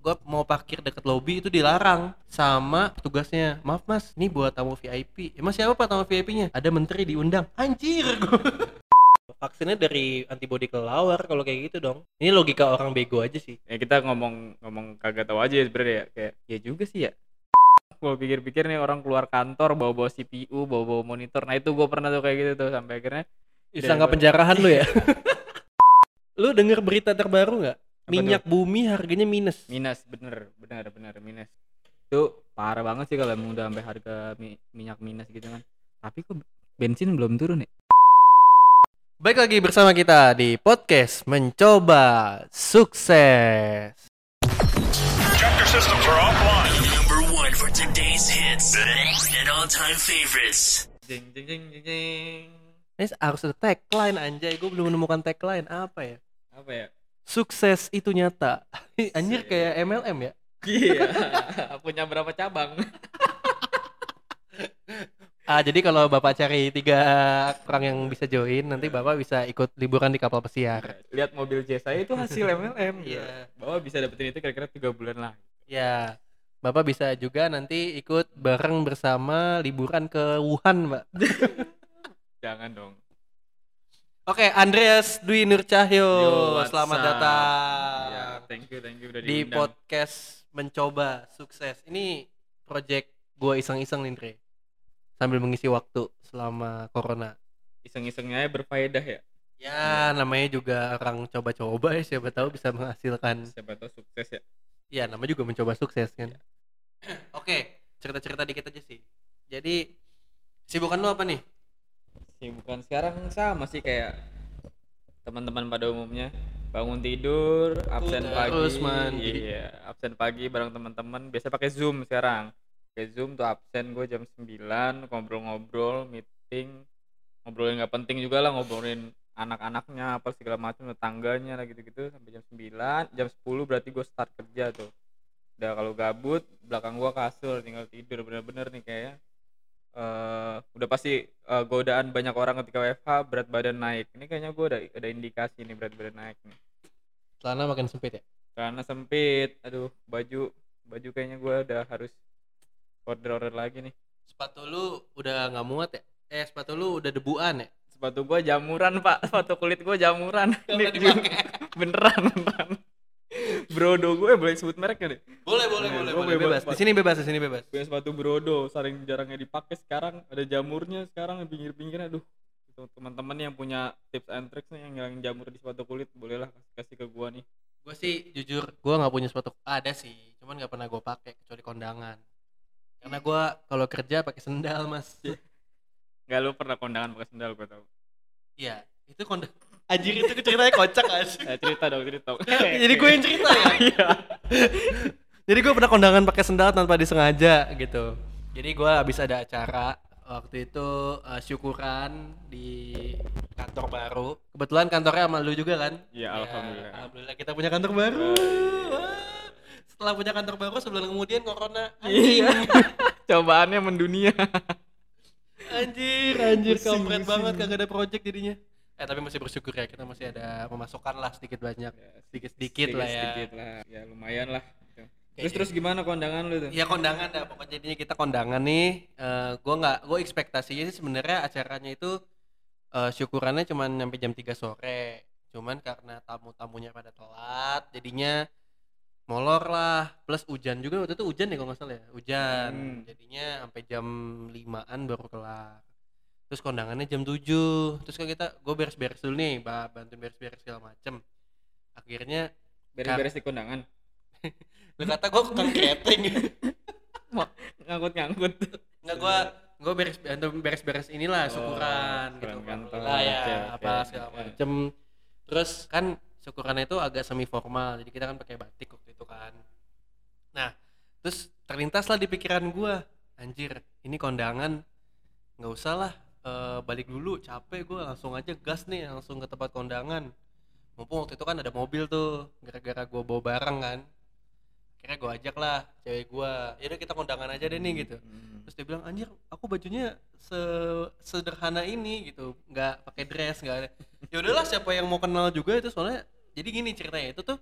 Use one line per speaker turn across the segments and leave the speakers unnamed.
gue mau parkir deket lobby itu dilarang sama petugasnya. Maaf mas ini buat tamu VIP emang siapa pak tamu VIP-nya ada menteri diundang. Anjir gua. vaksinnya dari antibody kelelawar kalau kayak gitu dong. Ini logika orang bego aja sih.
Ya kita ngomong ngomong kagak tahu aja sebenarnya ya. Kayak ya juga sih ya. Gue pikir-pikir nih orang keluar kantor bawa-bawa CPU bawa-bawa monitor. Nah itu gue pernah tuh kayak gitu tuh sampai akhirnya
disangka penjarahan lu ya? Lu denger berita terbaru nggak Minyak bumi harganya minus.
Minus bener bener bener minus. Itu parah banget sih kalau emang udah sampai harga mi- minyak minus gitu kan. Tapi kok bensin belum turun ya?
Baik lagi bersama kita di podcast mencoba sukses.
Chapter systems are offline.
Number one for today's hits. And all-time favorites.
jeng jeng jeng jeng jeng
Ini harus ada tagline anjay, gue belum menemukan tagline. Apa ya?
apa ya
Sukses itu nyata. Anjir kayak MLM ya.
iya punya berapa cabang
Ah jadi kalau bapak cari tiga orang yang bisa join, nanti bapak bisa ikut liburan di kapal pesiar.
lihat mobil C saya itu hasil MLM
Iya.
bahwa bisa dapetin itu kira-kira tiga bulan lah
Ya, bapak bisa juga nanti ikut bareng bersama liburan ke Wuhan, mbak.
jangan dong
Oke, Andreas Dwi Nur Cahyo, selamat
up?
datang
ya thank you thank you udah
di
diundang.
podcast mencoba sukses. Ini project gue iseng-iseng nih, Andre. Sambil mengisi waktu selama corona.
iseng-isengnya berfaedah ya
Ya, namanya juga orang coba-coba ya, siapa tahu bisa menghasilkan.
siapa tahu sukses ya
Ya, namanya juga mencoba sukses kan. Oke, cerita-cerita dikit aja sih. Jadi, sibukan lu apa nih?
Bukan. Sekarang sama sih kayak teman-teman pada umumnya. Bangun tidur absen
terus
pagi.
mandi.
iya absen pagi bareng teman-teman. Biasa pakai zoom sekarang. Pakai zoom tuh absen gue jam 9 ngobrol-ngobrol meeting. Ngobrolin nggak penting juga lah ngobrolin anak-anaknya apa segala macam tetangganya lah gitu-gitu sampai jam 9 jam 10 berarti gue start kerja tuh. Udah kalau gabut belakang gua kasur tinggal tidur. Bener-bener nih kayaknya eh udah pasti eh, godaan banyak orang ketika WFH berat badan naik. Ini kayaknya gua ada ada indikasi nih berat badan naik nih.
Celana makin sempit ya?
karena sempit. Aduh baju baju kayaknya gua udah harus order order lagi nih.
Sepatu lu udah nggak muat ya? Eh, sepatu lu udah debuan ya?
sepatu gua jamuran pak. Sepatu kulit gua jamuran. Ini beneran beneran brodo gue boleh sebut mereknya deh
Boleh, boleh,
Boleh,
boleh, boleh.
bebas.
Di sini bebas, di sini bebas.
punya sepatu brodo saking jarangnya dipakai sekarang ada jamurnya sekarang di pinggir-pinggir aduh teman-teman yang punya tips and tricks nih yang ngilangin jamur di sepatu kulit bolehlah kasih, kasih ke gua nih
Gue sih jujur, gue nggak punya sepatu. Ada sih, cuman nggak pernah gue pakai kecuali kondangan. Karena gue kalau kerja pakai sendal mas.
nggak lu pernah kondangan pakai sendal gua tahu
Iya, itu kondang. Anjir itu ceritanya kocak aja.
eh, cerita dong cerita
Jadi gue yang cerita ya.
iya
Jadi gue pernah kondangan pakai sendal tanpa disengaja gitu. Jadi gue habis ada acara waktu itu eh, syukuran di kantor baru. Kebetulan kantornya sama lu juga kan?
Iya,
Ya,
alhamdulillah.
Alhamdulillah kita punya kantor baru.
iya.
Wah. Setelah punya kantor baru sebulan kemudian corona.
iya cobaannya mendunia
Anjir, anjir kampret banget kagak ada project jadinya. Eh tapi masih bersyukur ya kita masih ada pemasukan lah sedikit banyak. Sedikit sedikit lah ya.
sedikit lah ya lumayan lah gitu. terus
Kayak
terus gimana kondangan lu tuh
Ya kondangan dah pokoknya jadinya kita kondangan nih. Eh gua nggak, gue ekspektasinya sih sebenarnya acaranya itu eh syukurannya cuma sampai jam 3 sore. Cuman karena tamu-tamunya pada telat, jadinya molor lah. Plus hujan juga waktu itu hujan ya kalau nggak salah ya, hujan.
Hmm.
Jadinya sampai jam 5-an baru kelar. Terus kondangannya jam 7 Terus kan kita, gue beres-beres dulu nih, ba- bantu beres-beres segala macem. Akhirnya,
beres-beres di kondangan.
Lu kata gue tukang catering.
ngangkut-ngangkut.
Enggak gua gua beres bantu beres-beres inilah
Oh,
syukuran gitu
syukuran kantor.
lah ya apa
oke,
segala macem. Terus kan syukurannya itu agak semi formal jadi kita kan pakai batik waktu itu kan. Nah terus terlintaslah di pikiran gua anjir ini kondangan nggak usah lah eh, balik dulu capek gua langsung aja gas nih langsung ke tempat kondangan. Mumpung waktu itu kan ada mobil tuh gara-gara gua bawa barang kan. Akhirnya gua ajak lah cewek gua yaudah kita kondangan aja deh nih gitu.
Hmm.
terus dia bilang anjir aku bajunya se- sederhana ini gitu. Nggak pakai dress nggak ada. Ya udahlah siapa yang mau kenal juga itu soalnya jadi gini ceritanya itu tuh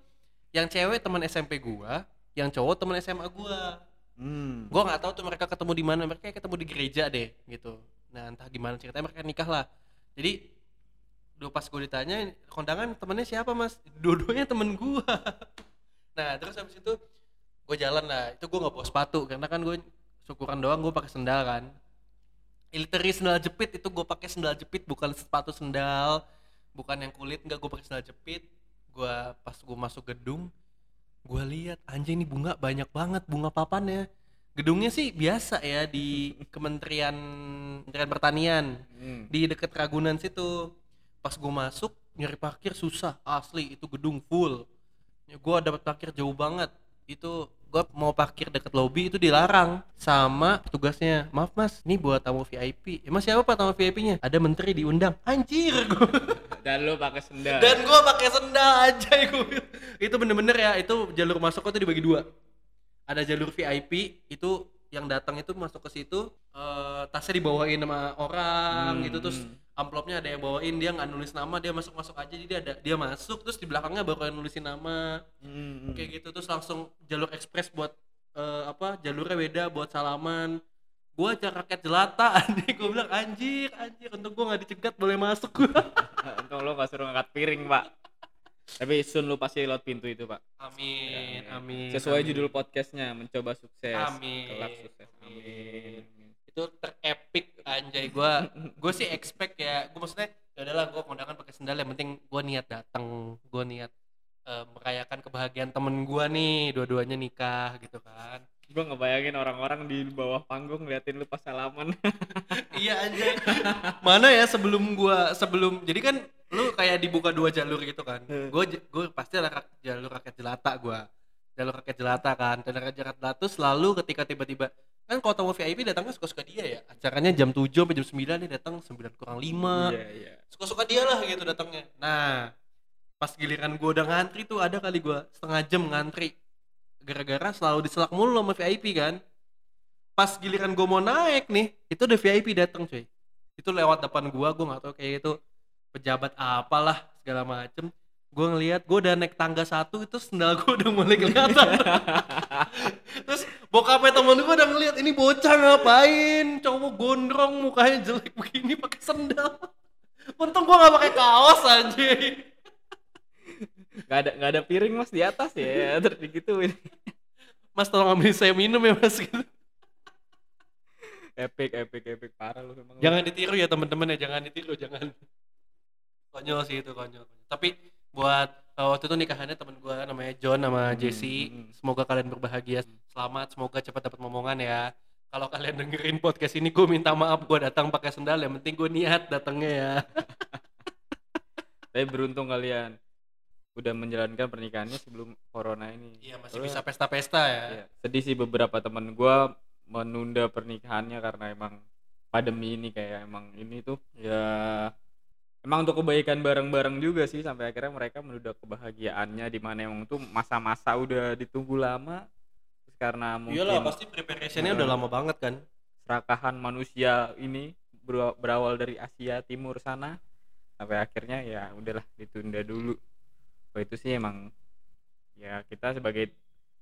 yang cewek teman SMP gua yang cowok temen SMA gua.
Hmm.
gua nggak tahu tuh mereka ketemu di mana mereka ketemu di gereja deh gitu nah entah gimana ceritanya mereka nikah lah. Jadi dua pas gue ditanya kondangan temennya siapa mas? Dua-duanya temen gua. Nah terus habis itu gue jalan lah. Itu gue nggak bawa sepatu karena kan gue syukuran doang gue pakai sendal kan. Literally sendal jepit itu gue pakai sendal jepit bukan sepatu sendal. Bukan yang kulit nggak gue pakai sendal jepit. Gue pas gue masuk gedung gue lihat anjing ini bunga banyak banget bunga papannya gedungnya sih biasa ya di Kementerian Kementerian Pertanian.
Hmm.
di deket Ragunan situ. Pas gue masuk nyari parkir susah asli. Itu gedung full. Gue dapat parkir jauh banget. Itu gue mau parkir deket lobby itu dilarang sama petugasnya. Maaf mas ini buat tamu VIP emang siapa pak tamu VIP nya ada menteri diundang. Anjir gue
Dan lu pakai sendal.
dan gue pakai sendal aja itu bener-bener ya itu jalur masuk itu dibagi dua ada jalur VIP itu yang datang itu masuk ke situ eh, tasnya dibawain sama orang
Hmm,
gitu terus amplopnya ada yang bawain dia nggak nulis nama dia masuk masuk aja jadi ada dia masuk terus di belakangnya baru yang nulisin nama
Hmm.
kayak gitu terus langsung jalur ekspres buat eh, apa jalurnya beda buat salaman gua aja rakyat jelata anjing gua bilang anjir anjir untuk gua nggak dicegat boleh masuk gua
Untung lu gak suruh ngangkat piring, Pak. Tapi soon lu pasti lewat pintu itu, Pak.
amin amin
Sesuai
amin.
judul podcastnya, mencoba sukses.
Amin.
Kelak sukses. Amin.
itu terepik anjay gua gue sih expect ya gue maksudnya ya udahlah gue kondangan pakai sendal yang penting gue niat datang gue niat eh, merayakan kebahagiaan temen gue nih dua-duanya nikah gitu kan
Gue ngebayangin orang-orang di bawah panggung ngeliatin lu pas salaman.
iya anjay. Mana ya sebelum gua sebelum jadi kan lu kayak dibuka dua jalur gitu kan. Gue gue pasti ada rak- jalur rakyat jelata gua. Jalur rakyat jelata kan dan rakyat jelata tuh selalu ketika tiba-tiba kan kalau tamu VIP datangnya suka-suka dia ya. Acaranya jam 7 sampai jam 9 dia datang 9 kurang 5
Iya, iya.
suka-suka dia lah gitu datangnya. Nah pas giliran gua udah ngantri tuh ada kali gua setengah jam ngantri gara-gara selalu diselak mulu sama VIP kan? Pas giliran gua mau naik nih itu udah VIP datang cuy. Itu lewat depan gua gua nggak tahu kayak itu pejabat apalah segala macem. Gua ngelihat gua udah naik tangga satu itu sendal gua udah mulai kelihatan. Terus bokapnya temen gua udah ngeliat ini bocah ngapain? Cowok gondrong mukanya jelek begini pakai sendal. Untung gua nggak pakai kaos anjing
Gak ada gak ada piring mas di atas ya, terus digituin.
mas tolong ambil saya minum ya mas. Gitu.
Epic, epic, epic. Parah lu memang.
jangan ditiru ya teman-teman ya. Jangan ditiru jangan. Konyol sih itu konyol tapi buat uh, waktu itu nikahannya temen gua namanya John sama
Hmm,
Jesse.
hmm.
semoga kalian berbahagia. Selamat semoga cepat dapat momongan ya. Kalau kalian dengerin podcast ini gue minta maaf gue datang pakai sendal. Yang penting gue niat datangnya ya.
Tapi beruntung kalian udah menjalankan pernikahannya sebelum corona ini.
iya masih
Soalnya-
bisa pesta-pesta ya
Iya, sedih sih beberapa teman gua menunda pernikahannya karena emang pandemi ini kayak emang ini tuh ya emang untuk kebaikan bareng-bareng juga sih sampai akhirnya mereka menunda kebahagiaannya di mana emang tuh masa-masa udah ditunggu lama terus karena mungkin
iyalah pasti preparationnya udah
Nah.
lama banget kan
serakahan manusia ini ber- berawal dari Asia Timur sana sampai akhirnya ya udahlah ditunda dulu oh, itu sih emang ya kita sebagai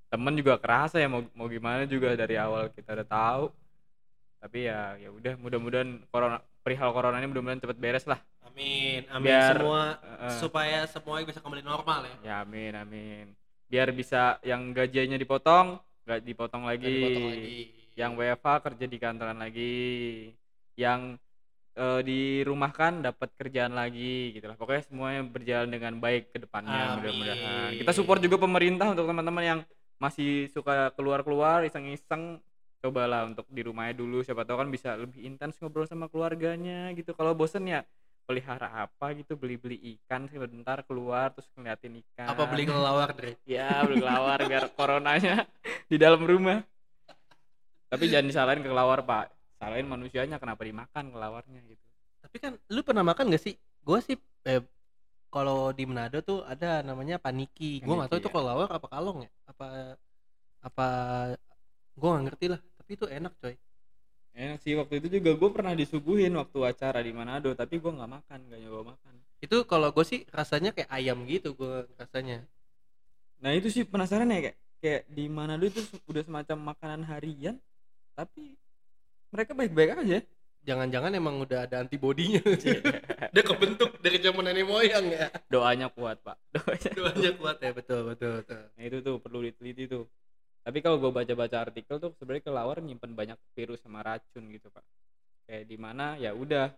temen juga kerasa ya mau mau gimana juga dari awal kita udah tahu. Tapi ya ya udah mudah-mudahan corona perihal corona ini mudah-mudahan cepet beres lah.
Amin amin
Biar,
semua
eh,
supaya semuanya bisa kembali normal ya.
Ya amin amin. Biar bisa yang gajinya dipotong nggak dipotong lagi,
dipotong lagi.
yang WFA kerja di kantoran lagi. Yang eh, dirumahkan dapat kerjaan lagi gitu lah. Pokoknya semuanya berjalan dengan baik ke depannya mudah-mudahan. Kita support juga pemerintah untuk teman-teman yang masih suka keluar-keluar iseng-iseng. Cobalah untuk di rumahnya dulu. Siapa tahu kan bisa lebih intens ngobrol sama keluarganya gitu. Kalau bosen ya pelihara apa gitu. Beli-beli ikan sebentar keluar terus ngeliatin ikan.
Apa beli kelelawar Dre?
Ya beli kelawar biar coronanya di dalam rumah. Tapi jangan disalahin ke kelawar pak salahin manusianya kenapa dimakan kelawarnya gitu.
Tapi kan lu pernah makan gak sih? Gue sih eh, kalau di Manado tuh ada namanya paniki. Gue nggak tahu
Paniki,
itu
ya.
kelelawar apa kalong ya? Apa apa gue nggak ngerti lah. Tapi itu enak coy.
Enak sih waktu itu juga gue pernah disuguhin waktu acara di Manado tapi gue nggak makan nggak nyoba makan.
Itu kalau gue sih rasanya kayak ayam gitu gue rasanya.
Nah itu sih penasaran ya kayak kayak di Manado itu udah semacam makanan harian tapi mereka baik-baik aja
Jangan-jangan emang udah ada antibodinya.
Iya.
udah kebentuk dari zaman nenek moyang ya.
doanya kuat pak doanya
Doanya kuat ya, betul, betul, betul.
Nah itu tuh perlu diteliti tuh. Tapi kalau gue baca-baca artikel tuh sebenarnya kelawar nyimpen banyak virus sama racun gitu pak. Kayak di mana ya udah.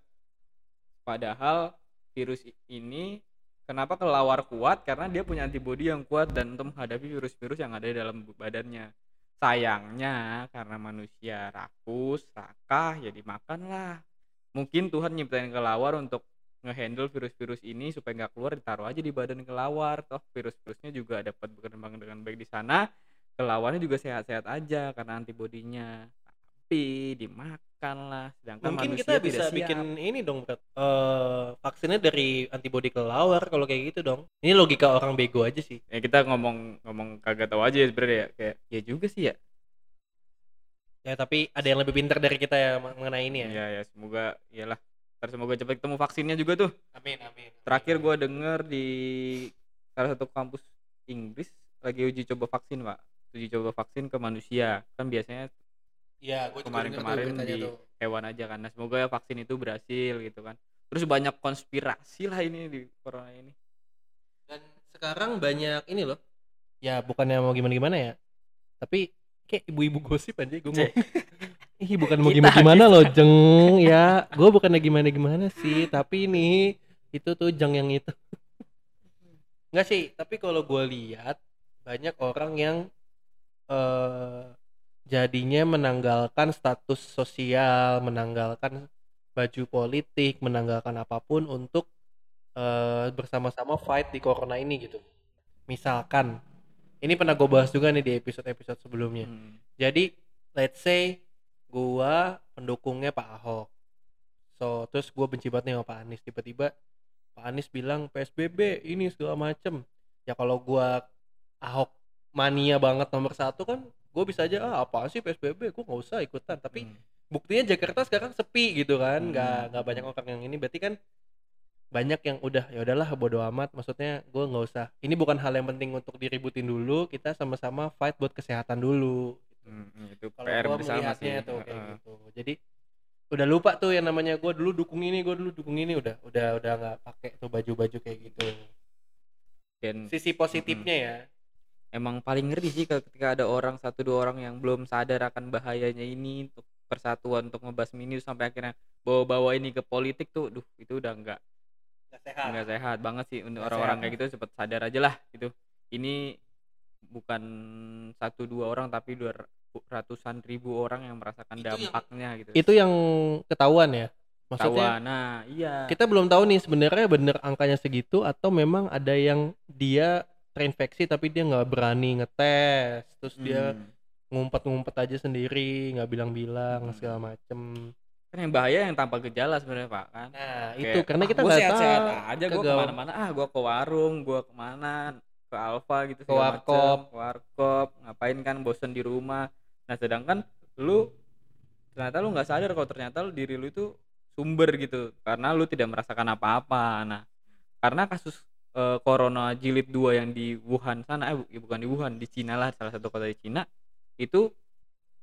Padahal virus ini kenapa kelawar kuat karena dia punya antibodi yang kuat dan untuk menghadapi virus-virus yang ada di dalam badannya. Sayangnya karena manusia rakus, rakah ya dimakan lah. Mungkin Tuhan nyiptain kelawar untuk ngehandle virus-virus ini supaya nggak keluar ditaruh aja di badan kelawar. Toh virus-virusnya juga dapat berkembang dengan baik di sana. Kelawarnya juga sehat-sehat aja karena antibodinya. Tapi dimakan lah sedangkan
Mungkin kita bisa
siap.
bikin ini dong, Brat. Eh, vaksinnya dari antibodi kelawar kalau kayak gitu dong. Ini logika orang bego aja sih.
ya kita ngomong ngomong kagak tahu aja sebenarnya ya kayak ya juga sih ya
Ya, tapi ada yang lebih pintar dari kita ya mengenai ini ya.
ya ya semoga iyalah Ntar semoga cepat ketemu vaksinnya juga tuh
Amin, amin.
terakhir gua denger di salah satu kampus Inggris lagi uji coba vaksin pak uji coba vaksin ke manusia kan biasanya
Iya, gue
kemarin-kemarin di hewan aja kan nah semoga ya vaksin itu berhasil gitu kan terus banyak konspirasi lah ini di corona ini
Dan sekarang banyak ini loh. Ya bukannya mau gimana-gimana ya. Tapi kayak ibu-ibu gosip aja gue ngomong. Ih bukan mau gimana-gimana loh jeng ya. Gue bukannya gimana-gimana sih. Tapi ini itu tuh jeng yang itu. Enggak sih. Tapi kalau gue lihat banyak orang yang eh jadinya menanggalkan status sosial, menanggalkan baju politik, menanggalkan apa pun untuk eh, bersama-sama fight di corona ini gitu. Misalkan, ini pernah gue bahas juga nih di episode-episode sebelumnya.
Hmm.
Jadi, let's say gua pendukungnya Pak Ahok. So, terus gua benci banget nih sama Pak Anies. Tiba-tiba Pak Anies bilang PSBB ini segala macem. Ya kalau gua Ahok mania banget nomor satu kan, gue bisa aja ah apa sih PSBB, gue nggak usah ikutan. Tapi
Hmm.
buktinya Jakarta sekarang sepi gitu kan nggak
Hmm.
nggak banyak orang yang ini. Berarti kan banyak yang udah ya udahlah bodo amat. Maksudnya gue nggak usah. Ini bukan hal yang penting untuk diributin dulu kita sama-sama fight buat kesehatan dulu.
Hmm, itu
kalau
PR
gue
bersama sih.
tuh kayak
Heeh.
gitu. Jadi udah lupa tuh yang namanya gue dulu dukung ini gue dulu dukung ini. Udah udah udah nggak pakai tuh baju-baju kayak gitu.
Dan
sisi positifnya ya
emang paling ngeri sih ketika ada orang satu dua orang yang belum sadar akan bahayanya ini untuk persatuan untuk ngebahas ini sampai akhirnya bawa-bawa ini ke politik tuh duh itu udah nggak
nggak sehat.
nggak sehat banget sih untuk orang-orang kayak gitu cepet sadar aja lah gitu. Ini bukan satu dua orang tapi dua ratusan ribu orang yang merasakan
Itu yang-
dampaknya gitu.
Itu yang ketahuan ya? Maksudnya
Tawa, nah iya.
kita belum tahu nih sebenarnya bener angkanya segitu atau memang ada yang dia terinfeksi tapi dia nggak berani ngetes. Terus dia
Hmm.
ngumpet-ngumpet aja sendiri nggak bilang-bilang
Hmm.
segala macem.
Kan yang bahaya yang tanpa gejala sebenarnya pak kan?
Nah
Kayak,
itu karena
"Ah,
kita nggak tahu
aja gue
ke
mana-mana. Ah gue ke warung gue ke mana ke Alfa gitu
Ke
segala
warkop.
warkop ngapain kan bosen di rumah. Nah sedangkan lu ternyata lu nggak sadar kalau ternyata lu, diri lu itu sumber gitu karena lu tidak merasakan apa-apa. Nah karena kasus eh, corona jilid 2 yang di Wuhan sana eh bu- bukan di Wuhan di Cina lah salah satu kota di Cina itu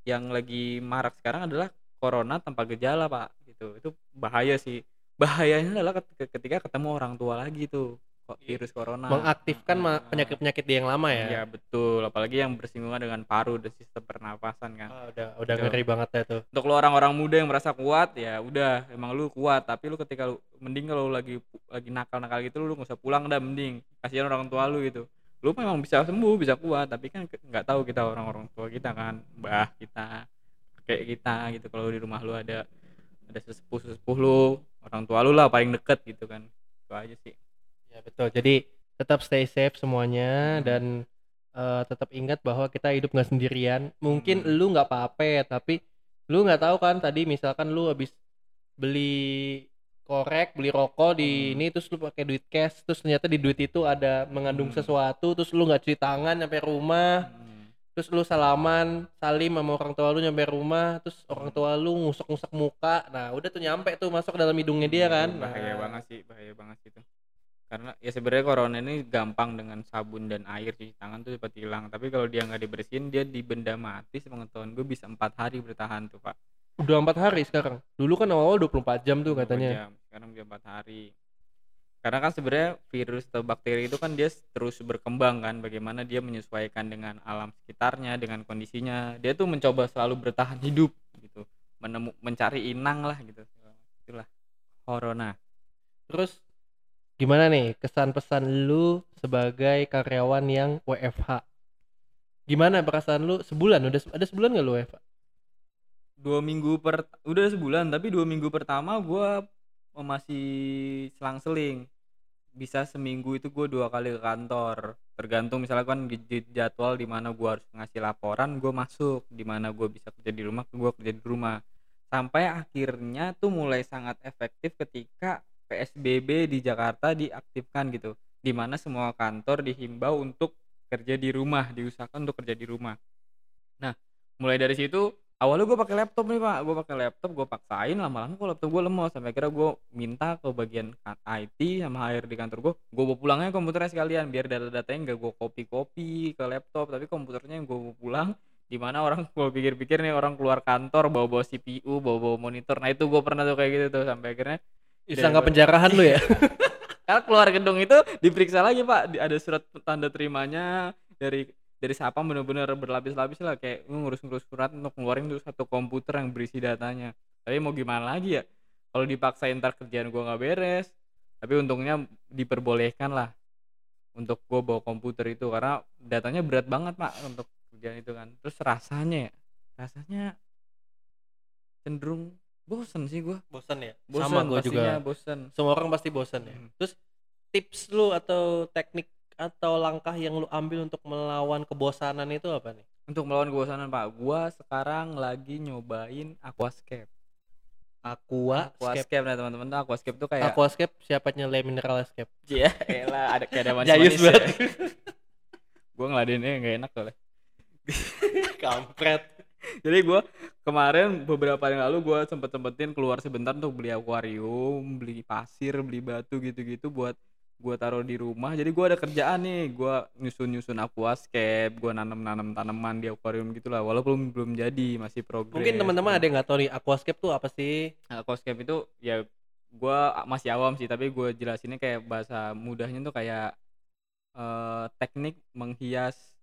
yang lagi marak sekarang adalah corona tanpa gejala pak gitu itu bahaya sih bahayanya adalah ketika, ketemu orang tua lagi tuh. Virus corona?
Mengaktifkan
Heeh.
penyakit-penyakit dia yang lama ya?
Iya betul. Apalagi yang bersinggungan dengan paru dan sistem pernapasan kan.
Ah, udah udah ngeri banget ya tuh.
Untuk lo orang-orang muda yang merasa kuat ya udah emang lu kuat. Tapi lu ketika lu mending kalau lu lagi lagi nakal-nakal gitu lu nggak usah pulang dah mending. Kasihan orang tua lu gitu. Lu memang bisa sembuh bisa kuat tapi kan nggak tahu kita orang-orang tua kita kan. Mbah kita kayak kita gitu. Kalau di rumah lu ada ada sesepuh sesepuh lu orang tua lu lah paling deket gitu kan. Itu aja sih
ya betul jadi tetap stay safe semuanya
Hmm.
dan eh, tetap ingat bahwa kita hidup nggak sendirian mungkin
Hmm.
lu nggak apa-apa tapi lu nggak tahu kan tadi misalkan lu habis beli korek beli rokok di
Hmm.
ini terus lu pakai duit cash terus ternyata di duit itu ada mengandung
Hmm.
sesuatu terus lu nggak cuci tangan sampai rumah
Hmm.
terus lu salaman salim sama orang tua lu nyampe rumah terus orang tua lu ngusek-ngusek muka nah udah tuh nyampe tuh masuk ke dalam hidungnya dia kan
Itu bahaya
Nah,
banget sih bahaya banget sih itu karena ya sebenarnya corona ini gampang dengan sabun dan air cuci tangan tuh cepat hilang tapi kalau dia nggak dibersihin dia di benda mati sepengetahuan gue bisa empat hari bertahan tuh pak
Udah empat hari sekarang. Dulu kan awal 24 jam tuh
24
katanya.
jam. sekarang dia empat hari karena kan sebenarnya virus atau bakteri itu kan dia terus berkembang kan bagaimana dia menyesuaikan dengan alam sekitarnya dengan kondisinya dia tuh mencoba selalu bertahan hidup gitu menemu mencari inang lah gitu itulah corona
Terus gimana nih kesan pesan lu sebagai karyawan yang WFH? Gimana perasaan lu sebulan? Udah ada sebulan gak lu WFH?
dua minggu per udah sebulan tapi dua minggu pertama gua masih selang-seling bisa seminggu itu gue dua kali ke kantor tergantung misalnya kan jadwal di mana gua harus ngasih laporan gue masuk di mana gue bisa kerja di rumah gue kerja di rumah sampai akhirnya tuh mulai sangat efektif ketika PSBB di Jakarta diaktifkan gitu. Di mana semua kantor dihimbau untuk kerja di rumah diusahakan untuk kerja di rumah. Nah mulai dari situ awalnya gue pakai laptop nih pak. Gue pakai laptop gue paksain lama-lama kok laptop gue lemot sampai akhirnya gue minta ke bagian IT sama HR di kantor gue gue bawa pulangnya komputernya sekalian. Biar data-datanya nggak gue copy-copy ke laptop tapi komputernya yang gue bawa pulang. Di mana orang gue pikir-pikir nih orang keluar kantor bawa-bawa CPU bawa-bawa monitor. Nah itu gue pernah tuh kayak gitu tuh. Sampai akhirnya
Disangka penjarahan lu ya?
karena keluar gedung itu diperiksa lagi pak. Ada surat tanda terimanya dari dari siapa bener-bener berlapis-lapis lah. Kayak ngurus-ngurus surat untuk ngeluarin tuh satu komputer yang berisi datanya. Tapi mau gimana lagi ya? Kalau dipaksain ntar kerjaan gua nggak beres. Tapi untungnya diperbolehkan lah untuk gua bawa komputer itu. Karena datanya berat banget pak untuk kerjaan itu kan. Terus rasanya ya? Rasanya cenderung bosen sih gua
Bosan ya?
bosen
Sama gue juga.
bosen
Semua orang pasti bosan ya.
Hmm.
Terus tips lu atau teknik atau langkah yang lu ambil untuk melawan kebosanan itu apa nih?
untuk melawan kebosanan pak gua sekarang lagi nyobain aquascape
Aqua, Aquascape.
aquascape nah teman-teman tuh aquascape tuh kayak
Aquascape siapanya Le Mineral Escape.
ya elah ada kayak ada manis
Jayus
manis
banget.
gua ngeladennya nggak enak soalnya
Kampret.
jadi gua kemarin beberapa hari lalu gua sempet sempetin keluar sebentar untuk beli akuarium beli pasir beli batu gitu-gitu buat gua taruh di rumah jadi gua ada kerjaan nih gua nyusun nyusun aquascape gua nanam nanam tanaman di akuarium gitulah walaupun belum jadi masih progres
Mungkin teman-teman ada yang nggak tahu nih Aquascape tuh apa sih?
aquascape itu ya gua masih awam sih tapi gue jelasinnya kayak bahasa mudahnya tuh kayak eh, teknik menghias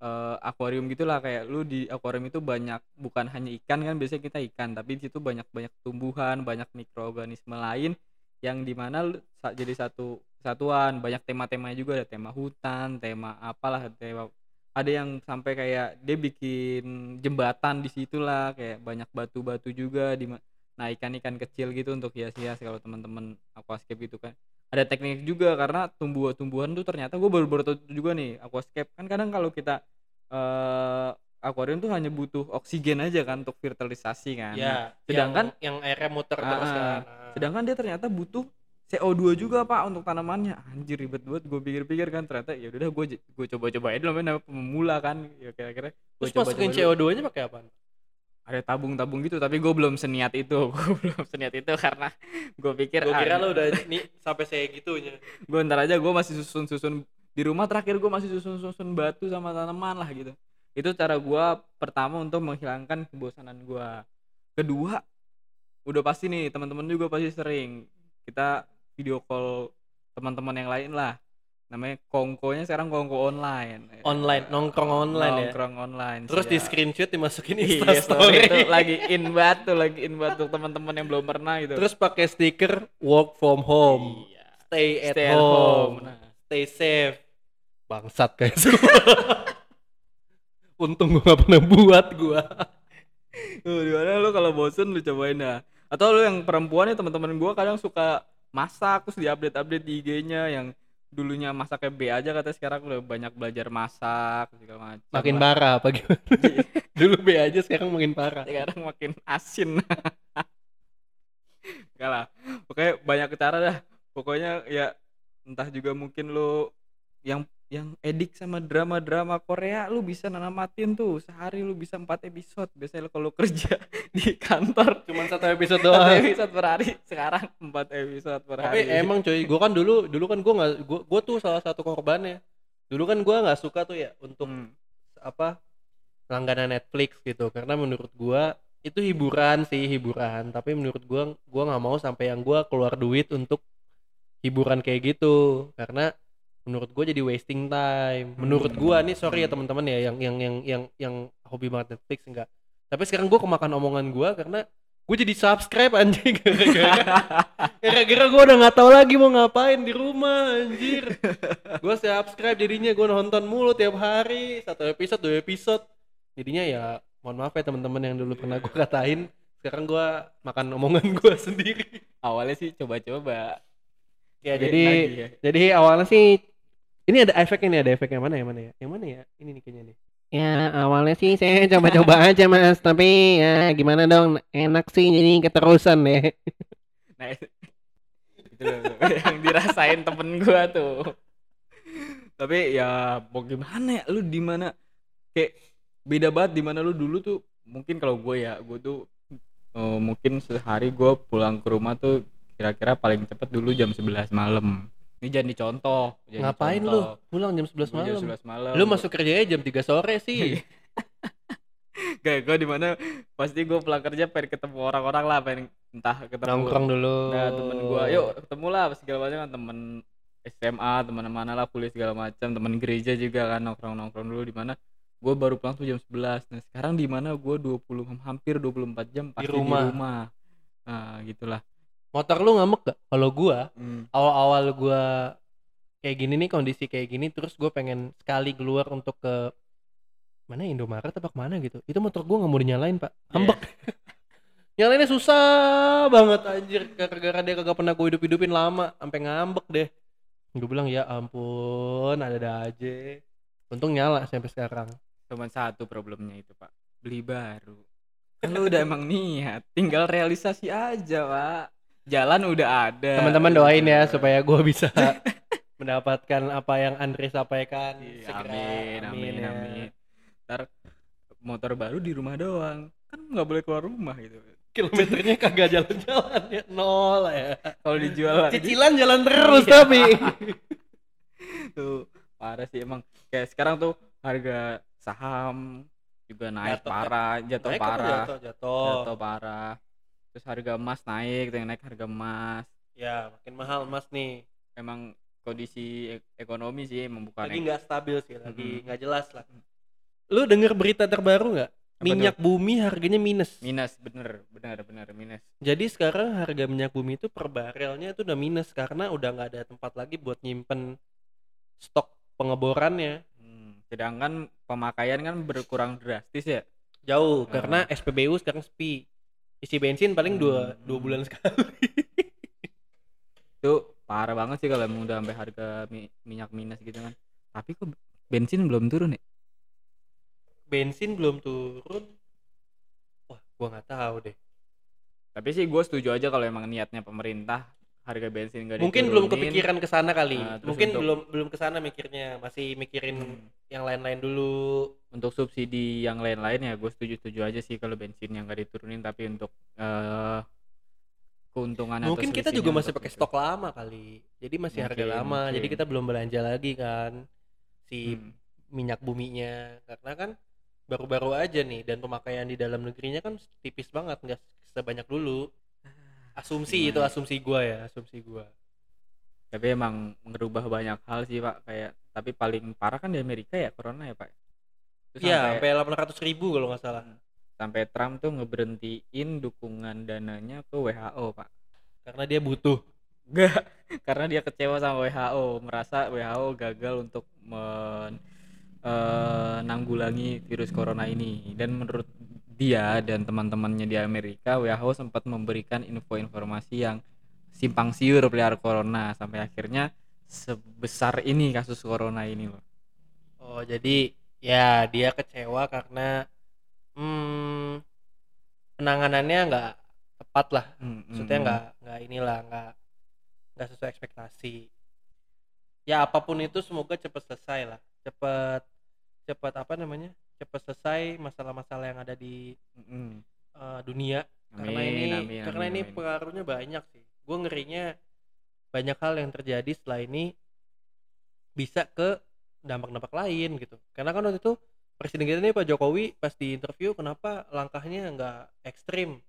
eh, akuarium gitulah kayak lu di akuarium itu banyak bukan hanya ikan kan biasanya kita ikan tapi di situ banyak banyak tumbuhan banyak mikroorganisme lain yang di mana lu jadi satu kesatuan. Banyak tema-temanya juga ada tema hutan tema apalah tema ada yang sampai kayak dia bikin jembatan di situ lah kayak banyak batu-batu juga di nah ikan-ikan kecil gitu untuk hias-hias kalau teman-teman aquascape gitu kan ada teknik juga karena tumbuh-tumbuhan tuh ternyata gue baru baru tahu juga nih aquascape kan kadang kalau kita eh akuarium tuh hanya butuh oksigen aja kan untuk fertilisasi kan
Ya,
sedangkan-
yang, yang airnya muter
Ah,
terus
ah.
kan. Ah.
sedangkan dia ternyata butuh CO2 juga pak untuk tanamannya anjir ribet banget gue pikir-pikir kan ternyata ya udah gue gue coba-coba aja dulu namanya pemula kan ya kira-kira
Terus masukin CO2-nya pakai apa?
Ada tabung-tabung gitu tapi gue belum seniat itu. Gue belum seniat itu karena gue pikir
Gue kira
ah,
lu udah nih sampai saya gitunya.
gue ntar aja gue masih susun-susun di rumah terakhir gue masih susun-susun batu sama tanaman lah gitu. Itu cara gue pertama untuk menghilangkan kebosanan gue kedua udah pasti nih teman-teman juga pasti sering kita video call teman-teman yang lain lah namanya kongkonya sekarang kongko online
Online, nongkrong online ya.
nongkrong online
Terus di
siap.
screenshot dimasukin
Iya,
Insta
story
story.
itu lagi in banget tuh lagi in banget tuh teman-teman yang belum pernah gitu
Terus pakai stiker work from home,
Iya.
stay at
Stay at
home,
home. Nah.
stay safe. Bangsat semua. Untung gua gak pernah buat gua.
Tuh, di mana lu kalau bosen lu cobain dah. Atau lu yang perempuan nih teman-teman gua kadang suka masak terus di-update-update di IG-nya yang dulunya masaknya B aja katanya sekarang udah banyak belajar masak segala macam.
Makin
lah.
parah apa gimana? Dulu B aja sekarang makin parah.
sekarang makin asin. Enggak lah. Pokoknya banyak cara dah. Pokoknya ya entah juga mungkin lu yang yang edik sama drama-drama Korea lu bisa namatin tuh. Sehari lu bisa empat episode. Biasanya lu kalau kerja di kantor.
Cuman satu episode
satu
doang.
episode per hari. Sekarang empat episode per
tapi
hari.
emang coy gue kan dulu dulu kan gue nggak gue gue tuh salah satu korbannya dulu kan gue nggak suka tuh ya untuk
Hmm.
apa langganan Netflix gitu. Karena menurut gua itu hiburan sih hiburan. Tapi menurut gua gua nggak mau sampai yang gua keluar duit untuk hiburan kayak gitu. Karena menurut gua jadi wasting time. Menurut gua nih sorry ya teman-teman ya yang yang yang yang yang hobi banget Netflix enggak. Tapi sekarang gua kemakan omongan gua karena gue jadi subscribe anjing. Gara-gara gue udah nggak tahu lagi mau ngapain di rumah anjir. Gue subscribe jadinya gue nonton mulu tiap hari. Satu episode dua episode. Jadinya ya mohon maaf ya teman-teman yang dulu pernah gue katain. Sekarang gue makan omongan gue sendiri.
Awalnya sih coba-coba.
Ya jadi
ya.
jadi awalnya sih ini ada efek ini ada efek yang mana yang mana ya? Yang mana ya? Ini nih kayaknya nih. Ya awalnya sih saya coba-coba aja mas. Tapi ya gimana dong? Enak sih jadi keterusan deh
nah itu. Itu yang dirasain temen gua tuh. Tapi ya mau gimana ya? Lu di mana? Kayak beda banget di mana lu dulu tuh. Mungkin kalau gue ya gue tuh eh, mungkin sehari gue pulang ke rumah tuh kira-kira paling cepet dulu jam 11 malam ini jangan dicontoh jangan
ngapain lu
dicontoh.
pulang jam 11
Gua
malam
jam 11 malam
lu masuk kerjanya jam 3 sore sih
kayak gue di mana pasti gue pulang kerja pengen ketemu orang-orang lah pengen entah ketemu
nongkrong dulu
Nah temen gua, yuk ketemu lah segala macam kan temen SMA, teman mana lah kuliah segala macam, temen gereja juga kan nongkrong nongkrong dulu di mana. Gue baru pulang tuh jam 11 Nah sekarang di mana gue 20 hampir 24 jam pasti di
rumah.
rumah. Nah gitulah.
Motor lu ngamuk gak kalau gua
Hmm.
awal-awal gua kayak gini nih kondisi kayak gini terus gue pengen sekali keluar untuk ke mana Indomaret apa ke mana gitu. Itu motor gua nggak mau dinyalain pak. Hambek nyalainnya susah banget anjir. Gara-gara dia kagak pernah gue hidup-hidupin lama sampai ngambek deh. Gue bilang ya ampun ada-ada aja. Untung nyala sampai sekarang.
Cuman satu problemnya itu pak, beli baru. Kan lu udah emang niat, tinggal realisasi aja pak. Jalan udah ada.
teman-teman doain ya supaya gue bisa mendapatkan apa yang Andre sampaikan
Iya,
segera.
amin, amin,
ya.
amin. Ntar motor baru di rumah doang, kan nggak boleh keluar rumah gitu.
kilometernya kagak jalan-jalan ya nol ya
Kalau dijual lagi,
cicilan jalan terus
Iya.
tapi
tuh parah sih emang. Kayak sekarang tuh harga saham juga naik
Jatuh,
parah, jatuh
Naik
parah,
jatuh jatuh
jatuh parah. Terus harga emas naik, tuh yang naik harga emas.
ya makin mahal emas nih.
Emang kondisi ek- ekonomi sih emang bukan
lagi nggak stabil sih lagi nggak jelas lah. Lu denger berita terbaru nggak? Minyak bumi harganya minus.
Minus bener bener bener minus.
Jadi sekarang harga minyak bumi itu per barelnya itu udah minus karena udah nggak ada tempat lagi buat nyimpen stok pengeborannya.
Hmm, sedangkan pemakaian kan berkurang drastis ya?
Jauh
Ah.
karena SPBU sekarang sepi isi bensin paling dua
Hmm.
dua bulan sekali.
Itu parah banget sih kalau emang udah sampai harga mi- minyak minus gitu kan. Tapi kok bensin belum turun ya?
Bensin belum turun. Wah gua nggak tahu deh.
Tapi sih gue setuju aja kalau emang niatnya pemerintah harga bensin gak
mungkin belum kepikiran ke sana kali.
Nah,
mungkin
untuk-
belum belum ke sana mikirnya. Masih mikirin
Hmm.
yang lain-lain dulu.
Untuk subsidi yang lain-lain ya gue setuju setuju aja sih kalau bensin yang gak diturunin. Tapi untuk eh keuntungan
mungkin kita juga masih pakai stok lama kali. Jadi masih harga
Mungkin,
lama. Jadi
mungkin.
kita belum belanja lagi kan. Si
Hmm.
minyak buminya. Karena kan baru-baru aja nih dan pemakaian di dalam negerinya kan tipis banget. Nggak sebanyak dulu asumsi itu
Gimana?
asumsi gua ya asumsi gua
tapi emang ngerubah banyak hal sih pak kayak tapi paling parah kan di Amerika ya corona ya pak
Iya,
sampai,
sampai 800 ribu kalau nggak salah.
sampai Trump tuh ngeberhentiin dukungan dananya ke WHO pak
Karena dia butuh.
Enggak, karena dia kecewa sama WHO, merasa WHO gagal untuk men, eh, nanggulangi virus corona ini. Dan menurut dia dan teman-temannya di Amerika, WHO sempat memberikan info-informasi yang simpang siur pelihara corona sampai akhirnya sebesar ini kasus corona ini loh.
Oh, jadi ya dia kecewa karena hmm, penanganannya nggak tepat lah.
Hmm,
Maksudnya
hmm,
nggak nggak inilah nggak nggak sesuai ekspektasi. ya apa pun itu semoga cepat selesai lah cepat cepat apa namanya cepat selesai masalah-masalah yang ada di
Mm-mm.
eh, dunia. Karena
Amin,
ini
amin,
karena
amin,
ini
amin.
pengaruhnya banyak sih. Gue ngerinya banyak hal yang terjadi setelah ini bisa ke dampak-dampak lain gitu. Karena kan waktu itu presiden kita nih Pak Jokowi pas di interview kenapa langkahnya nggak ekstrim?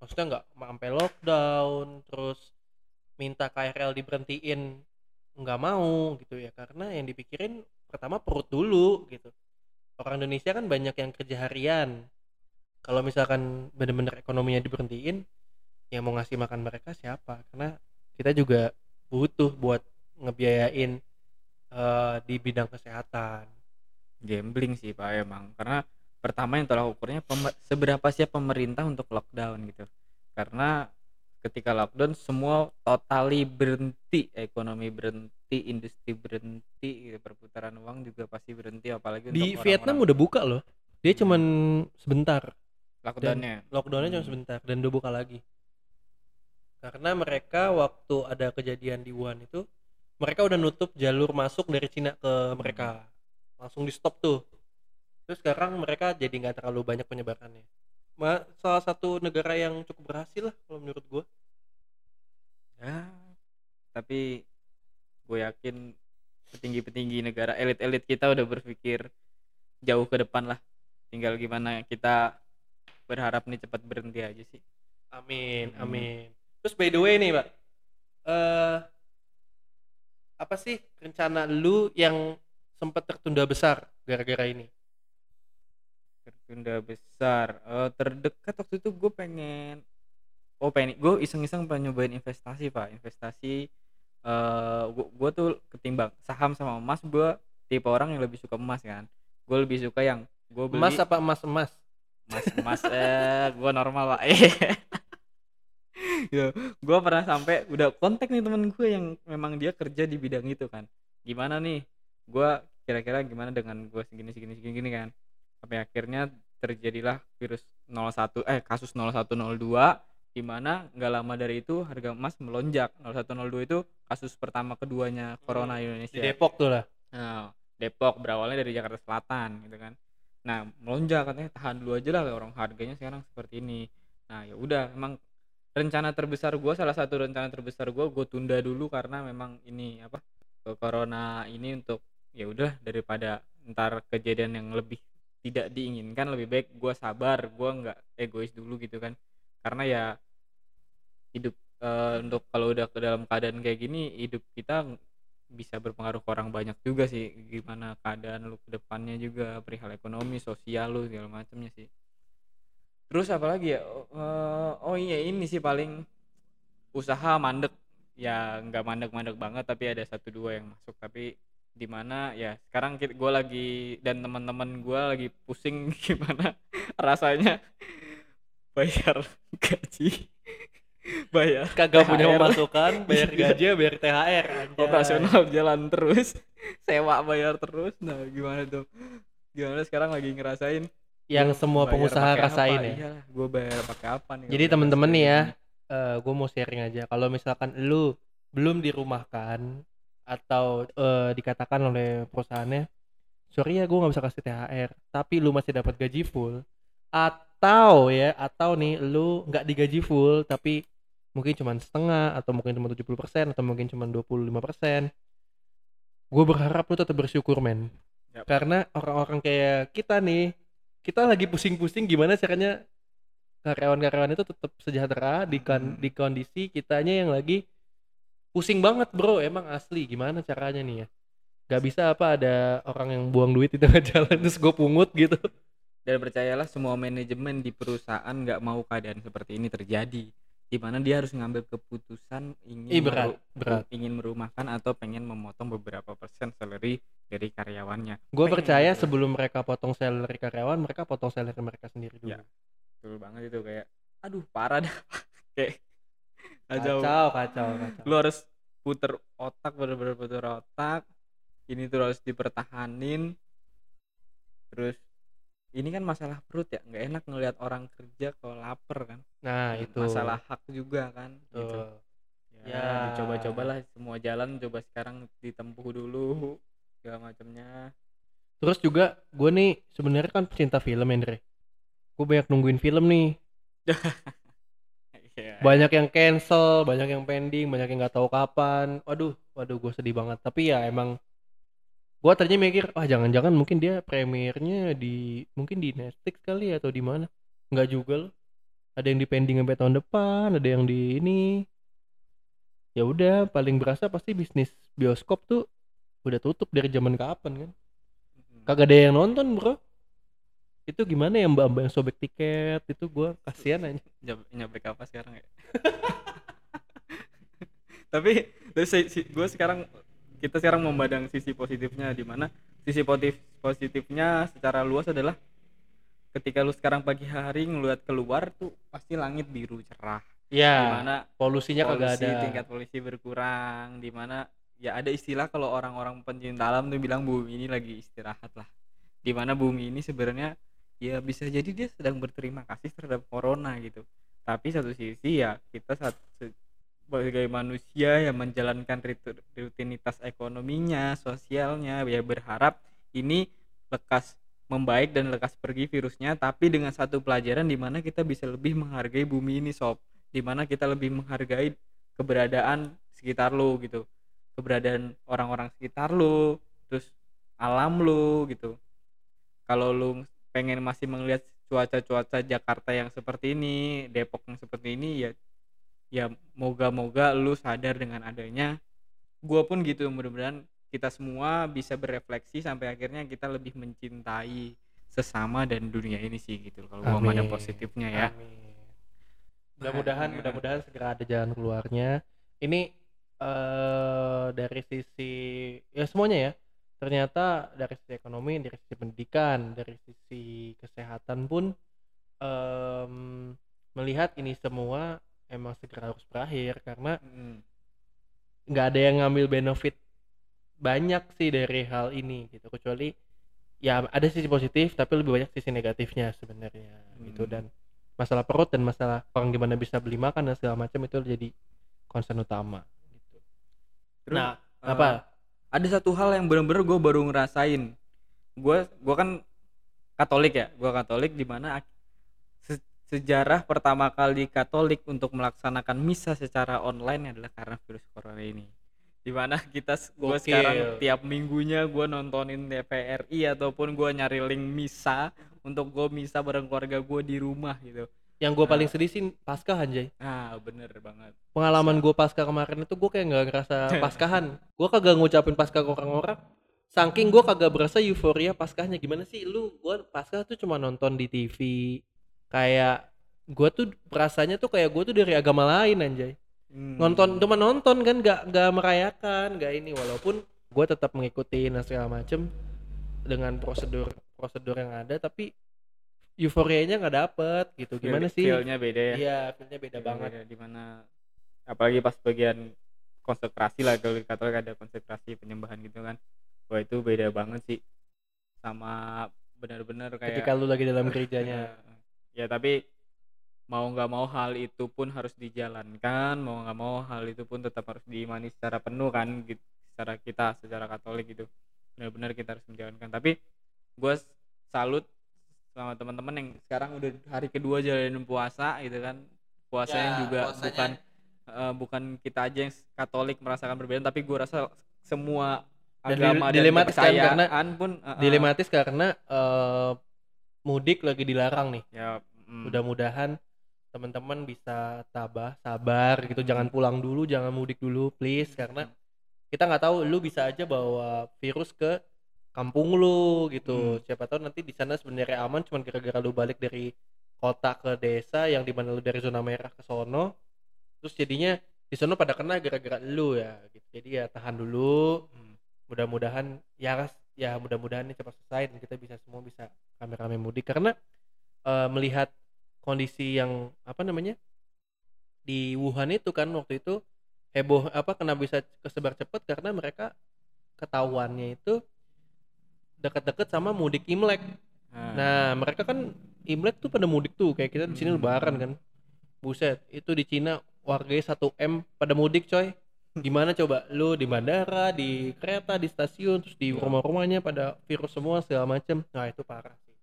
Maksudnya nggak sampai lockdown terus minta KRL diberhentiin nggak mau gitu ya. Karena yang dipikirin pertama perut dulu gitu orang Indonesia kan banyak yang kerja harian. Kalau misalkan bener-bener ekonominya diberhentiin yang mau ngasih makan mereka siapa? Karena kita juga butuh buat ngebiayain eh, di bidang kesehatan.
Gambling sih pak emang. Karena pertama yang tolak ukurnya seberapa siap pemerintah untuk lockdown gitu. Karena ketika lockdown semua totali berhenti ekonomi berhenti industri berhenti gitu. perputaran uang juga pasti berhenti apalagi
di
untuk
Vietnam
orang-orang
udah buka loh. Dia
Hmm.
cuman sebentar.
Lockdownnya?
Lockdownnya cuma
Hmm.
sebentar dan udah buka lagi. Karena mereka waktu ada kejadian di Wuhan itu mereka udah nutup jalur masuk dari Cina ke mereka. Langsung di stop tuh. Terus sekarang mereka jadi nggak terlalu banyak penyebarannya salah satu negara yang cukup berhasil lah kalau menurut gua.
Ya tapi gue yakin petinggi-petinggi negara elit-elit kita udah berpikir jauh ke depan lah. Tinggal gimana kita berharap nih cepat berhenti aja sih.
Amin
Hmm.
amin. Terus by the way nih pak eh apa sih rencana lu yang sempat tertunda besar gara-gara ini
tertunda besar. Eh, terdekat waktu itu gue pengen oh pengen gue iseng-iseng pengen nyobain investasi pak. Investasi eh gue tuh ketimbang saham sama emas gue tipe orang yang lebih suka emas kan. Gue lebih suka yang gue beli
emas apa emas emas?
Mas mas eh gue normal pak. Gitu. Gue pernah sampai udah kontak nih temen gue yang memang dia kerja di bidang itu kan. Gimana nih? Gue kira-kira gimana dengan gue segini segini segini gini kan sampai akhirnya terjadilah virus 01 eh kasus 0102 di mana nggak lama dari itu harga emas melonjak 0102 itu kasus pertama keduanya corona di
di
Indonesia
Depok tuh lah
Nah, Depok berawalnya dari Jakarta Selatan gitu kan. Nah, melonjak katanya tahan dulu aja lah orang harganya sekarang seperti ini. Nah, ya udah emang rencana terbesar gua salah satu rencana terbesar gua gue tunda dulu karena memang ini apa ke corona ini untuk ya udah daripada ntar kejadian yang lebih tidak diinginkan lebih baik gua sabar gua nggak egois dulu gitu kan. Karena ya hidup eh, untuk kalau udah ke dalam keadaan kayak gini hidup kita bisa berpengaruh ke orang banyak juga sih. Gimana keadaan lu ke depannya juga perihal ekonomi sosial lu segala macamnya sih. Terus apa lagi ya? Eh, oh iya ini sih paling usaha mandek. Ya nggak mandek-mandek banget tapi ada satu dua yang masuk. Tapi di mana ya sekarang gue lagi dan teman-teman gue lagi pusing gimana rasanya bayar gaji bayar
kagak punya
THR.
pemasukan bayar gaji bayar THR anjay.
operasional jalan terus sewa bayar terus nah gimana tuh gimana sekarang lagi ngerasain
yang semua
bayar
pengusaha
apa?
rasain ya
gue bayar pakai apa nih
Jadi temen-temen
udah
nih ya,
kayak
gue mau sharing aja. Kalau misalkan lu belum dirumahkan atau eh, dikatakan oleh perusahaannya, sorry ya gue nggak bisa kasih THR, tapi lu masih dapat gaji full. Atau ya, atau nih lu nggak digaji full, tapi mungkin cuma setengah atau mungkin cuma 70% atau mungkin cuma 25%. Gue berharap lu tetap bersyukur men.
Yap.
Karena orang-orang kayak kita nih, kita lagi pusing-pusing gimana caranya karyawan-karyawan itu tetap sejahtera di kan-
Hmm.
di kondisi kitanya yang lagi pusing banget bro. Emang asli. Gimana caranya nih ya? Gak bisa apa ada orang yang buang duit di tengah jalan terus gue pungut gitu.
Dan percayalah semua manajemen di perusahaan nggak mau keadaan seperti ini terjadi. Di mana dia harus ngambil keputusan ingin
Ih, berat, berat.
ingin merumahkan atau pengen memotong beberapa persen salary dari karyawannya.
Gue percaya
gitu.
sebelum mereka potong salary karyawan mereka potong salary mereka sendiri dulu.
Ya, betul banget itu. Kayak aduh parah dah. Kayak kacau.
kacau kacau kacau
lu harus puter otak bener-bener puter otak ini tuh harus dipertahanin terus ini kan masalah perut ya nggak enak ngelihat orang kerja kalau lapar kan
nah
Dan
itu
masalah hak juga kan gitu
Tuh.
ya ya,
Ya.
dicoba-cobalah semua jalan coba sekarang ditempuh dulu segala macamnya
Terus juga gue nih sebenarnya kan pecinta film Andre. Gue banyak nungguin film nih. Banyak yang cancel, banyak yang pending, banyak yang nggak tahu kapan. Waduh, waduh gue sedih banget. Tapi ya emang gue tadinya mikir, ah jangan-jangan mungkin dia premiernya di mungkin di Netflix kali ya atau di mana? Nggak juga loh. Ada yang di pending sampai tahun depan, ada yang di ini. Ya udah, paling berasa pasti bisnis bioskop tuh udah tutup dari zaman kapan kan?
Mm.
kagak ada yang nonton bro itu gimana ya mbak? Mbak yang sobek tiket itu gua kasihan aja.
Nyabrik apa sekarang ya? Tapi terus gue sekarang kita sekarang memandang sisi positifnya di mana? Sisi positif positifnya secara luas adalah ketika lu sekarang pagi hari ngeliat keluar tuh pasti langit biru cerah.
Ya
di mana
polusinya kagak
polusi
ada.
tingkat polusi berkurang di mana ya ada istilah kalau orang-orang pencinta alam tuh bilang bumi ini lagi istirahat lah. Di mana bumi ini sebenarnya ya bisa jadi dia sedang berterima kasih terhadap corona gitu. Tapi satu sisi ya kita saat se- sebagai manusia yang menjalankan rutinitas ekonominya sosialnya ya berharap ini lekas membaik dan lekas pergi virusnya tapi dengan satu pelajaran di mana kita bisa lebih menghargai bumi ini sob. Di mana kita lebih menghargai keberadaan sekitar lo gitu. Keberadaan orang-orang sekitar lo terus alam lo gitu. Kalau lu pengen masih melihat cuaca-cuaca Jakarta yang seperti ini Depok yang seperti ini ya ya moga-moga lu sadar dengan adanya. Gua pun gitu mudah-mudahan kita semua bisa berefleksi sampai akhirnya kita lebih mencintai sesama dan dunia ini sih gitu kalau gua ada positifnya ya.
Mudah-mudahan mudah-mudahan segera ada jalan keluarnya. Ini eh dari sisi ya semuanya ya ternyata dari sisi ekonomi dari sisi pendidikan dari sisi kesehatan pun em, melihat ini semua emang segera harus berakhir karena
Mm.
nggak ada yang ngambil benefit banyak sih dari hal ini gitu kecuali ya ada sisi positif tapi lebih banyak sisi negatifnya sebenarnya gitu
Hmm.
dan masalah perut dan masalah orang gimana bisa beli makan dan segala macam itu jadi concern utama gitu.
Terus,
nah
eh,
apa
ada satu hal yang bener-bener gue baru ngerasain. Gue gua kan Katolik ya gue Katolik di mana ak- se- sejarah pertama kali Katolik untuk melaksanakan misa secara online adalah karena virus corona ini. Di mana kita gue sekarang tiap minggunya gue nontonin TVRI ataupun gue nyari link misa untuk gue misa bareng keluarga gue di rumah gitu
yang gue
nah.
paling sedih sih pasca anjay.
Ah bener banget.
Pengalaman gue pasca kemarin itu gue kayak nggak ngerasa paskahan gue kagak ngucapin pasca ke orang-orang. Saking gue kagak berasa euforia paskahnya gimana sih? Lu gue pasca tuh cuma nonton di TV kayak gue tuh rasanya tuh kayak gue tuh dari agama lain anjay.
Hmm.
nonton cuma nonton kan nggak nggak merayakan nggak ini. Walaupun gue tetap mengikuti dan segala macem dengan prosedur prosedur yang ada tapi euforianya nggak dapet gitu. Gimana
Feel-
sih?
feel-nya beda ya?
Iya feelnya beda
Beda
banget.
di mana apalagi pas bagian konsekrasi lah kalau di Katolik ada konsekrasi penyembahan gitu kan. Wah itu beda banget sih. Sama benar-benar kayak
ketika lu lagi dalam gerejanya
ya tapi mau nggak mau hal itu pun harus dijalankan mau nggak mau hal itu pun tetap harus diimani secara penuh kan gitu, secara kita secara Katolik gitu. Benar-benar kita harus menjalankan. Tapi gue salut sama teman-teman yang sekarang udah hari kedua jalanin puasa gitu kan. Puasanya
Ya,
juga
puasanya-
bukan eh, bukan kita aja yang Katolik merasakan berbeda tapi gue rasa semua
Dan
agama dan
dilematis kan karena-
pun eh,
dilematis karena eh, mudik lagi dilarang nih.
Ya mm,
mudah-mudahan teman-teman bisa tabah sabar gitu. Jangan pulang dulu jangan mudik dulu please. Karena kita nggak tahu lu bisa aja bawa virus ke kampung lu gitu
Hmm.
siapa tahu nanti di sana sebenarnya aman cuman gara-gara lu balik dari kota ke desa yang di mana lu dari zona merah ke sono terus jadinya di sono pada kena gara-gara lu ya gitu jadi ya tahan dulu
Hmm.
mudah-mudahan ya ya mudah-mudahan ini cepat selesai dan kita bisa semua bisa rame-rame mudik karena eh, melihat kondisi yang apa namanya di Wuhan itu kan waktu itu heboh apa kena bisa kesebar cepat karena mereka ketahuannya itu deket-deket sama mudik Imlek.
Nah,
Nah, mereka kan Imlek tuh pada mudik tuh kayak kita di sini
Hmm.
lebaran kan. Buset, itu di Cina warganya 1 m pada mudik coy. Gimana coba? Lu di bandara di kereta di stasiun terus di rumah-rumahnya pada virus semua segala macem. Nah itu parah sih.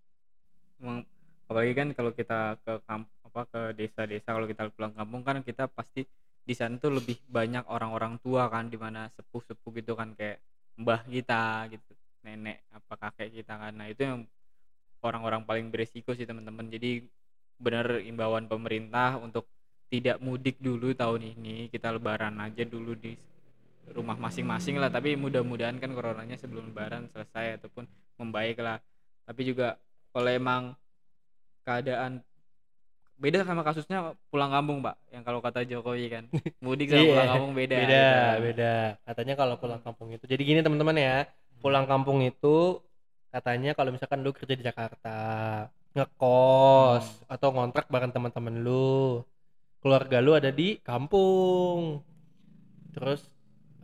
Emang apalagi kan kalau kita ke kamp apa ke desa-desa kalau kita pulang kampung kan kita pasti di sana tuh lebih banyak orang-orang tua kan di mana sepuh-sepuh gitu kan kayak mbah kita gitu nenek apa kakek kita kan. Nah itu yang orang-orang paling beresiko sih teman-teman. Jadi benar imbauan pemerintah untuk tidak mudik dulu tahun ini. Kita lebaran aja dulu di rumah masing-masing lah. Tapi mudah-mudahan kan coronanya sebelum lebaran selesai ataupun membaik lah. Tapi juga kalau emang keadaan beda sama kasusnya pulang kampung pak. Yang kalau kata Jokowi kan mudik sama
Iya,
pulang kampung beda
beda
gitu.
beda. Katanya kalau pulang kampung itu jadi gini teman-teman ya pulang kampung itu katanya kalau misalkan lu kerja di Jakarta ngekos atau ngontrak bareng teman-teman lu keluarga lu ada di kampung. Terus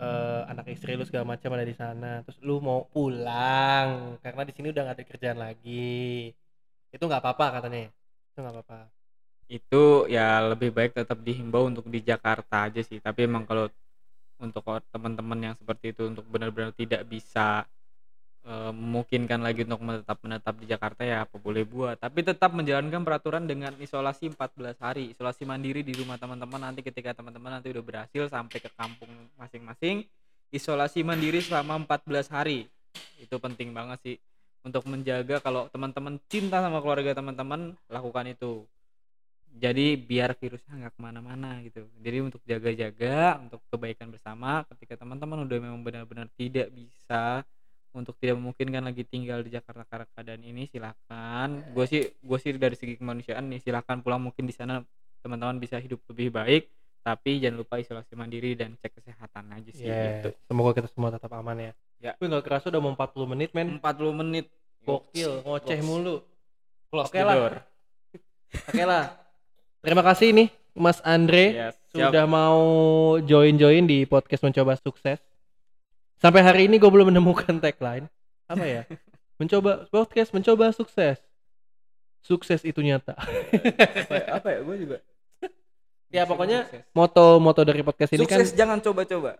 eh, anak istri lu segala macam ada di sana. Terus lu mau pulang karena di sini udah nggak ada kerjaan lagi. Itu nggak apa-apa katanya ya? Itu nggak apa-apa.
Itu ya lebih baik tetap dihimbau untuk di Jakarta aja sih. Tapi emang kalau untuk teman-teman yang seperti itu untuk benar-benar tidak bisa eh, memungkinkan lagi untuk menetap menetap di Jakarta ya apa boleh buat. Tapi tetap menjalankan peraturan dengan isolasi 14 hari isolasi mandiri di rumah teman-teman nanti ketika teman-teman nanti udah berhasil sampai ke kampung masing-masing isolasi mandiri selama 14 hari. Itu penting banget sih. Untuk menjaga kalau teman-teman cinta sama keluarga teman-teman lakukan itu jadi biar virusnya nggak ke mana-mana gitu. Jadi untuk jaga-jaga untuk kebaikan bersama ketika teman-teman udah memang benar-benar tidak bisa untuk tidak memungkinkan lagi tinggal di Jakarta karena keadaan ini silakan. Gue sih gue sih dari segi kemanusiaan nih silakan pulang mungkin di sana teman-teman bisa hidup lebih baik tapi jangan lupa isolasi mandiri dan cek kesehatan aja sih
Yes.
gitu.
Semoga kita semua tetap aman ya.
Ya.
tapi nggak kerasa udah mau 40 menit men.
40 menit.
Gokil ngoceh mulu.
Close
Oke
the
lah. oke lah terima kasih nih Mas Andre.
Yes, siap.
sudah mau join-join di podcast mencoba sukses. Sampai hari ini gue belum menemukan tagline. Apa ya? Mencoba podcast mencoba sukses. Sukses itu nyata.
Apa ya, gue juga.
Ya pokoknya
Sukses.
moto moto dari podcast ini kan
sukses jangan coba-coba.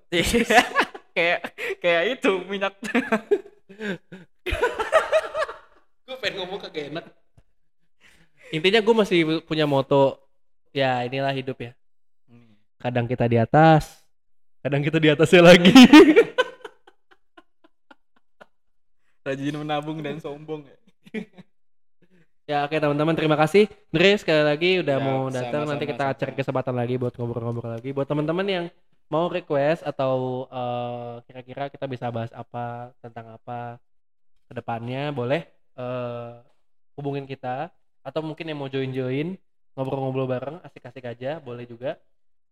Kayak kayak itu minyak.
Gue pengen ngomong kagak enak. Intinya gue masih punya moto ya inilah hidup ya. Kadang kita di atas kadang kita di atasnya lagi.
Rajin menabung dan sombong ya.
Ya oke teman-teman terima kasih. Andre sekali lagi udah
Ya,
mau datang. nanti kita
sama-sama.
cari kesempatan lagi buat ngobrol-ngobrol lagi. Buat teman-teman yang mau request atau eh, kira-kira kita bisa bahas apa tentang apa ke depannya boleh eh, hubungin kita. Atau mungkin yang mau join-join ngobrol-ngobrol bareng asik-asik aja boleh juga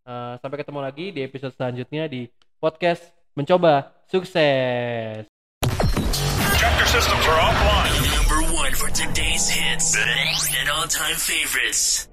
Eh, sampai ketemu lagi di episode selanjutnya di podcast mencoba sukses
Chapter systems are offline.
Number one for today's hits and all-time favorites.